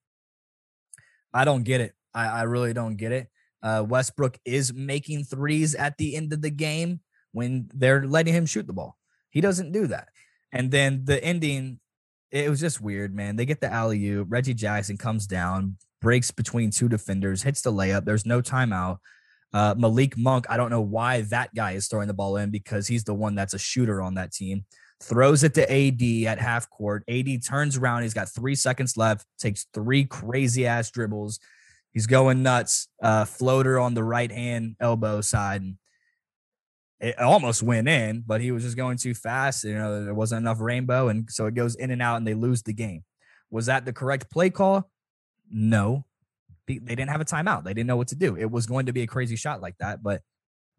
I don't get it. I, I really don't get it. Uh, Westbrook is making threes at the end of the game when they're letting him shoot the ball. He doesn't do that. And then the ending it was just weird, man. They get the alley oop. Reggie Jackson comes down, breaks between two defenders, hits the layup. There's no timeout. Uh, Malik Monk, I don't know why that guy is throwing the ball in because he's the one that's a shooter on that team. Throws it to AD at half court. AD turns around. He's got three seconds left, takes three crazy ass dribbles. He's going nuts. Uh, floater on the right hand elbow side. And it almost went in, but he was just going too fast. You know, there wasn't enough rainbow, and so it goes in and out, and they lose the game. Was that the correct play call? No, they didn't have a timeout. They didn't know what to do. It was going to be a crazy shot like that. But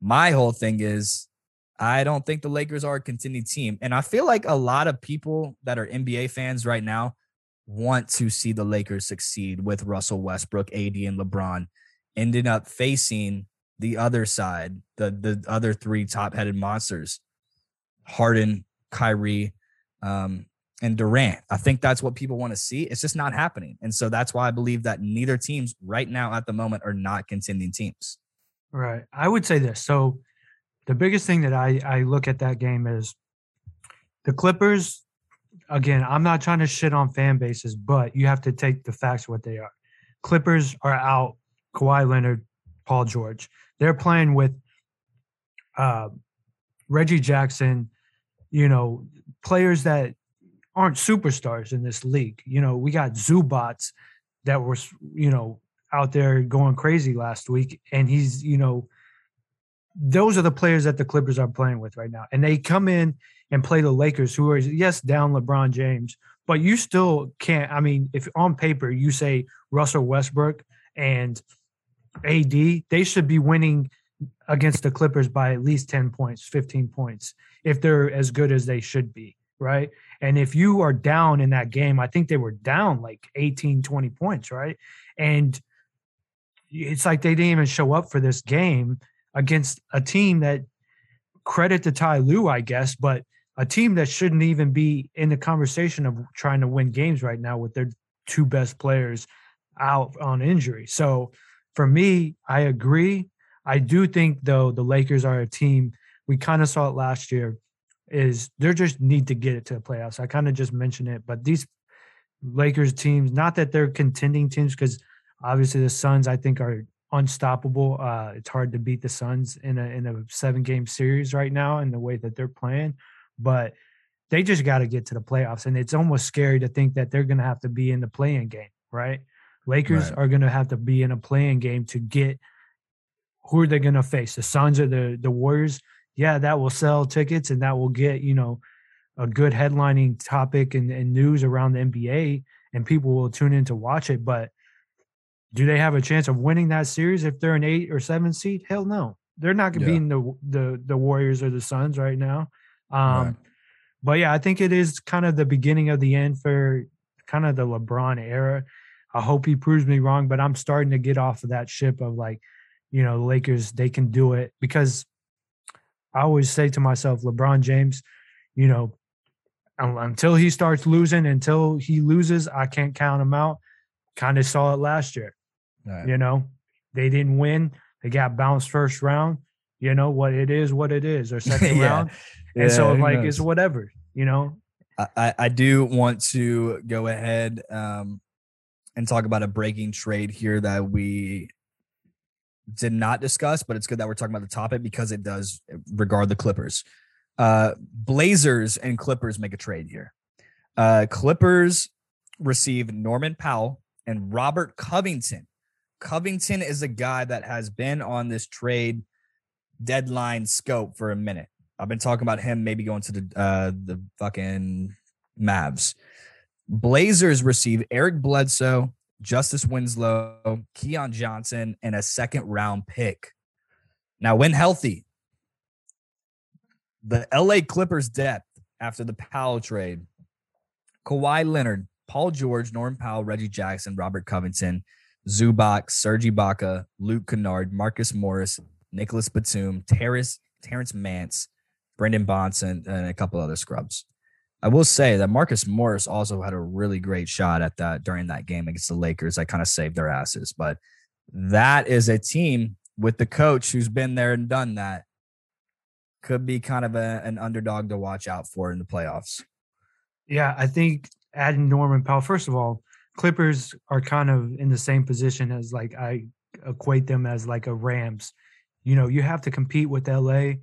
my whole thing is, I don't think the Lakers are a contending team, and I feel like a lot of people that are NBA fans right now want to see the Lakers succeed with Russell Westbrook, AD, and LeBron, ending up facing the other side, the the other three top headed monsters, Harden, Kyrie, um, and Durant. I think that's what people want to see. It's just not happening, and so that's why I believe that neither teams right now at the moment are not contending teams. Right. I would say this. So the biggest thing that I I look at that game is the Clippers. Again, I'm not trying to shit on fan bases, but you have to take the facts what they are. Clippers are out Kawhi Leonard, Paul George. They're playing with uh, Reggie Jackson, you know, players that aren't superstars in this league. You know, we got Zubac that was, you know, out there going crazy last week, and he's, you know, those are the players that the Clippers are playing with right now. And they come in and play the Lakers, who are yes down LeBron James, but you still can't. I mean, if on paper you say Russell Westbrook and AD, they should be winning against the Clippers by at least 10 points, 15 points, if they're as good as they should be. right? And if you are down in that game, I think they were down like 18, 20 points, right? And it's like they didn't even show up for this game against a team that credit to Ty Lue, I guess, but a team that shouldn't even be in the conversation of trying to win games right now with their two best players out on injury. So for me, I agree. I do think though the Lakers are a team we kind of saw it last year is they just need to get it to the playoffs. I kind of just mentioned it, but these Lakers teams, not that they're contending teams, because obviously the Suns I think are unstoppable. Uh, it's hard to beat the Suns in a in a seven game series right now in the way that they're playing, but they just got to get to the playoffs, and it's almost scary to think that they're going to have to be in the play-in game, right? Lakers right. are going to have to be in a play-in game to get who are they going to face? The Suns or the the Warriors? Yeah, that will sell tickets and that will get you know a good headlining topic and, and news around the NBA, and people will tune in to watch it. But do they have a chance of winning that series if they're an eight or seven seed? Hell no. They're not going to yeah. be the, the the Warriors or the Suns right now. Um, right. But yeah, I think it is kind of the beginning of the end for kind of the LeBron era. I hope he proves me wrong, but I'm starting to get off of that ship of like, you know, the Lakers, they can do it because I always say to myself, LeBron James, you know, until he starts losing, until he loses, I can't count him out. Kind of saw it last year. Right. You know, they didn't win. They got bounced first round. You know what it is, what it is, or second yeah. round. And yeah, so like knows? it's whatever, you know. I, I do want to go ahead um, and talk about a breaking trade here that we did not discuss, but it's good that we're talking about the topic because it does regard the Clippers. Uh, Blazers and Clippers make a trade here. Uh, Clippers receive Norman Powell and Robert Covington. Covington is a guy that has been on this trade deadline scope for a minute. I've been talking about him maybe going to the uh, the fucking Mavs. Blazers receive Eric Bledsoe, Justice Winslow, Keon Johnson, and a second round pick. Now, when healthy, the LA Clippers depth after the Powell trade Kawhi Leonard, Paul George, Norman Powell, Reggie Jackson, Robert Covington, Zubac, Serge Ibaka, Luke Kennard, Marcus Morris, Nicolas Batum, Terrence, Terrence Mann, Brendan Bronson, and a couple other scrubs. I will say that Marcus Morris also had a really great shot at that during that game against the Lakers. I kind of saved their asses, but that is a team with the coach who's been there and done that. Could be kind of a, an underdog to watch out for in the playoffs. Yeah, I think adding Norman Powell, first of all, Clippers are kind of in the same position as like I equate them as like a Rams. You know, you have to compete with LA,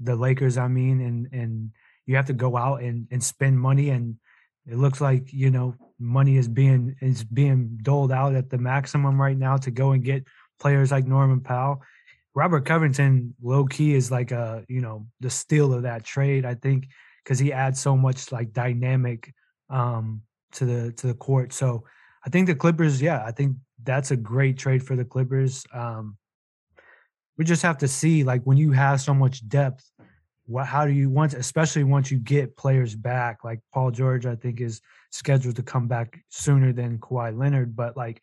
the Lakers, I mean, and and you have to go out and, and spend money and it looks like you know money is being is being doled out at the maximum right now to go and get players like Norman Powell. Robert Covington, low key, is like a you know the steal of that trade. I think because he adds so much like dynamic um, to the to the court. So I think the Clippers, yeah, I think that's a great trade for the Clippers. Um, we just have to see like when you have so much depth what how do you once, especially once you get players back like Paul George I think is scheduled to come back sooner than Kawhi Leonard but like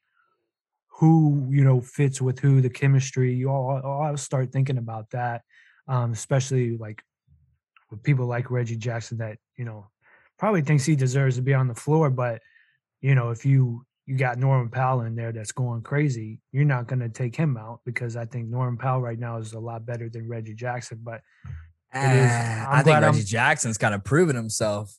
who you know fits with who the chemistry you all, all start thinking about that um, especially like with people like Reggie Jackson that you know probably thinks he deserves to be on the floor but you know if you you got Norman Powell in there that's going crazy you're not going to take him out because I think Norman Powell right now is a lot better than Reggie Jackson but I think Reggie I'm, Jackson's kind of proven himself.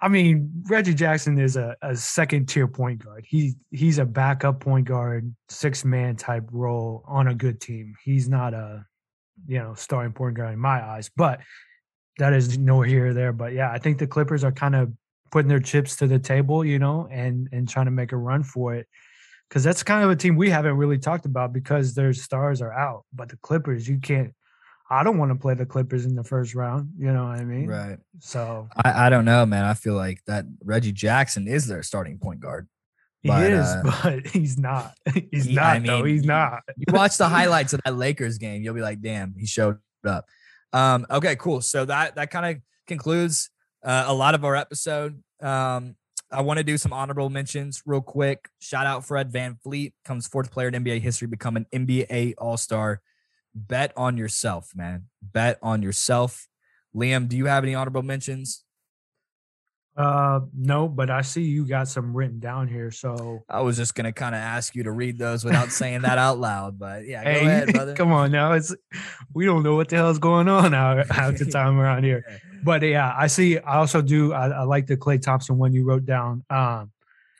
I mean, Reggie Jackson is a, a second tier point guard. He he's a backup point guard, six man type role on a good team. He's not a you know starting point guard in my eyes, but that is no here or there. But yeah, I think the Clippers are kind of putting their chips to the table, you know, and and trying to make a run for it. Because that's kind of a team we haven't really talked about because their stars are out. But the Clippers, you can't I don't want to play the Clippers in the first round. You know what I mean? Right. So I, I don't know, man. I feel like that Reggie Jackson is their starting point guard. But, he is, uh, but he's not. He's he, not. I mean, though. He's not. you watch the highlights of that Lakers game, you'll be like, "Damn, he showed up." Um, okay, cool. So that that kind of concludes uh, a lot of our episode. Um, I want to do some honorable mentions real quick. Shout out Fred VanVleet, comes fourth player in NBA history, become an NBA All Star. Bet on yourself, man. Bet on yourself. Liam, do you have any honorable mentions? Uh, no, but I see you got some written down here. So I was just gonna kind of ask you to read those without saying that out loud, but yeah, hey, go ahead, brother. come on now. It's we don't know what the hell's going on out half the time around here. But yeah, I see. I also do. I, I like the Klay Thompson one you wrote down. Um,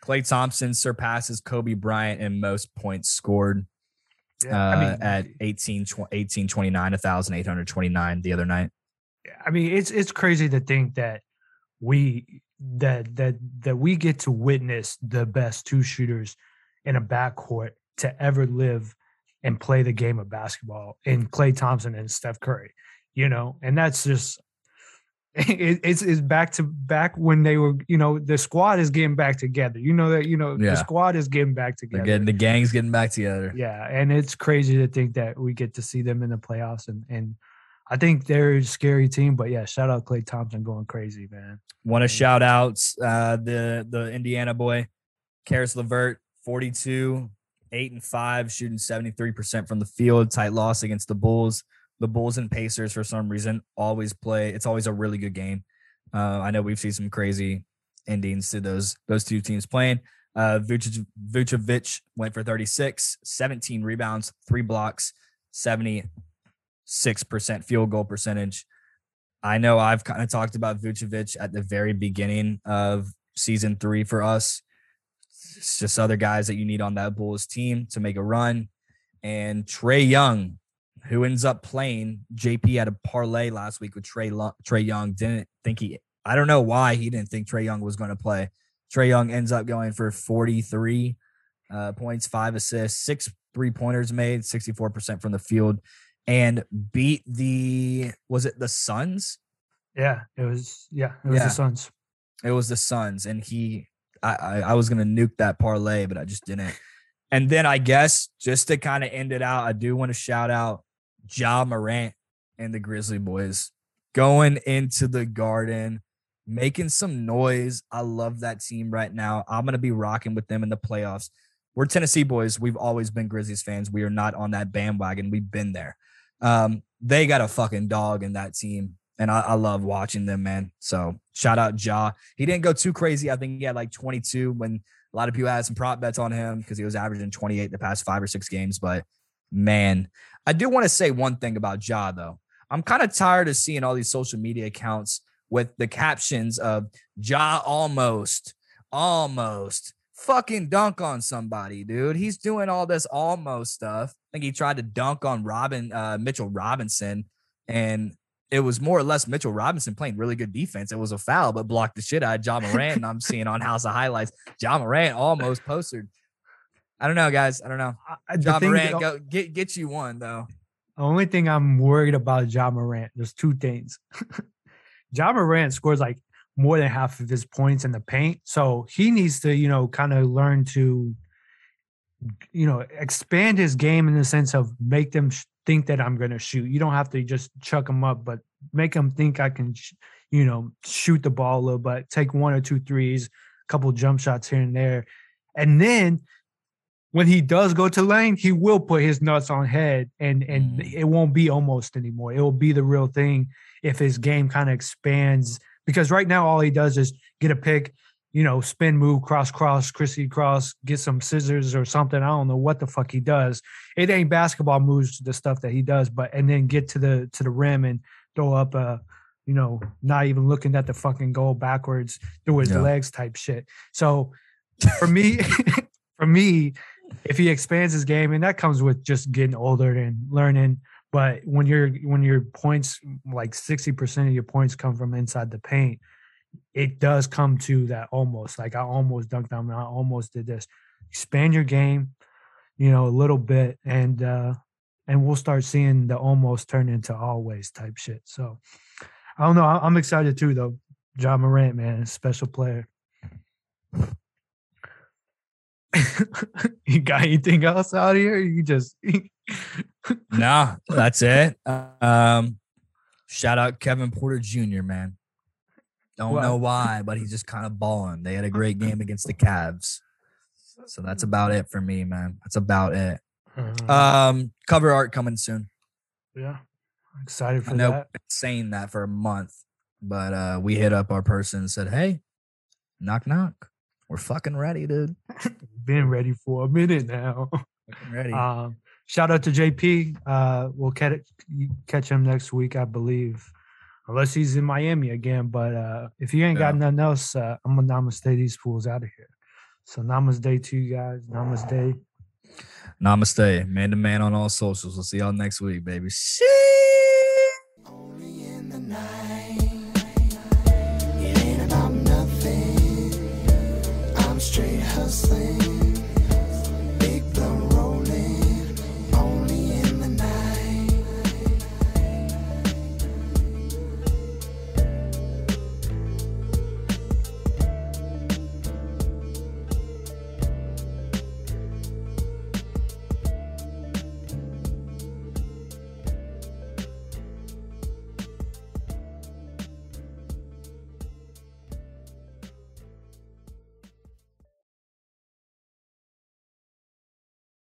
Klay Thompson surpasses Kobe Bryant in most points scored yeah, uh, I mean, at 18, 1829, 1,829 the other night. I mean, it's it's crazy to think that we that that that we get to witness the best two shooters in a backcourt to ever live and play the game of basketball in Klay Thompson and Steph Curry. You know, and that's just it, it's it's back to back when they were, you know, the squad is getting back together. You know that, you know, Yeah. the squad is getting back together. getting the gang's getting back together. Yeah, and it's crazy to think that we get to see them in the playoffs, and and I think they're a scary team. But yeah, shout out Klay Thompson going crazy, man. Want to shout out uh, the the Indiana boy, Caris LeVert, 42, 8 and 5, shooting 73% from the field. Tight loss against the Bulls. The Bulls and Pacers, for some reason, always play. It's always a really good game. Uh, I know we've seen some crazy endings to those those two teams playing. Uh, Vucevic, went for 36, 17 rebounds, three blocks, 76% field goal percentage. I know I've kind of talked about Vucevic at the very beginning of season three for us. It's just other guys that you need on that Bulls team to make a run. And Trae Young, who ends up playing, JP had a parlay last week with Trey Lo- Trae Young. Didn't think he, I don't know why he didn't think Trae Young was going to play. Trae Young ends up going for 43 uh, points, five assists, six three pointers made, 64% from the field, and beat the, was it the Suns? Yeah, it was. Yeah, it was Yeah. the Suns. It was the Suns, and he, I, I, I was gonna nuke that parlay, but I just didn't. And then I guess just to kind of end it out, I do want to shout out Ja Morant and the Grizzly Boys going into the Garden, making some noise. I love that team right now. I'm gonna be rocking with them in the playoffs. We're Tennessee boys. We've always been Grizzlies fans. We are not on that bandwagon. We've been there. Um, they got a fucking dog in that team and I, I love watching them, man. So shout out Ja. He didn't go too crazy. I think he had like 22 when a lot of people had some prop bets on him because he was averaging 28 the past five or six games. But man, I do want to say one thing about Ja though. I'm kind of tired of seeing all these social media accounts with the captions of Ja almost, almost fucking dunk on somebody, dude. He's doing all this almost stuff. I think he tried to dunk on Robin, uh, Mitchell Robinson, and it was more or less Mitchell Robinson playing really good defense. It was a foul, but blocked the shit out of Ja Morant. I'm seeing on House of Highlights, Ja Morant almost posted. I don't know, guys. I don't know. I- Ja Morant, go get get you one though. The only thing I'm worried about Ja Morant, there's two things. Ja Morant scores like more than half of his points in the paint. So he needs to, you know, kind of learn to, you know, expand his game in the sense of make them sh- think that I'm going to shoot. You don't have to just chuck them up, but make them think I can, sh- you know, shoot the ball a little bit, take one or two threes, a couple jump shots here and there. And then when he does go to lane, he will put his nuts on head and and Mm. it won't be almost anymore. It will be the real thing if his game kind of expands because right now all he does is get a pick, you know, spin move, cross cross, Chrissy cross, get some scissors or something. I don't know what the fuck he does. It ain't basketball moves the stuff that he does, but and then get to the to the rim and throw up a you know, not even looking at the fucking goal backwards through his Yeah. legs type shit. So for me, for me, if he expands his game, and that comes with just getting older and learning. But when you're when your points like sixty percent of your points come from inside the paint, it does come to that almost like I almost dunked on him. I almost did this. Expand your game, you know, a little bit, and uh and we'll start seeing the almost turn into always type shit. So I don't know. I'm excited too, though. Ja Morant, man, special player. You got anything else out here? You just No, that's it. Um, shout out Kevin Porter Jr. Man, Don't know why, but he's just kind of balling. They had a great game against the Cavs. So that's about it for me, man. That's about it. Uh, Um, cover art coming soon. yeah, excited for I know that. been saying that for a month, but uh we hit up our person and said, Hey, knock knock. We're fucking ready, dude. Been ready for a minute now. Fucking ready. Um, shout out to JP. Uh, we'll catch catch him next week, I believe, unless he's in Miami again. But uh, if he ain't got nothing else, uh, I'm gonna namaste these fools out of here. So namaste to you guys. Namaste. Namaste. Man to man on all socials. We'll see y'all next week, baby. See. hustling.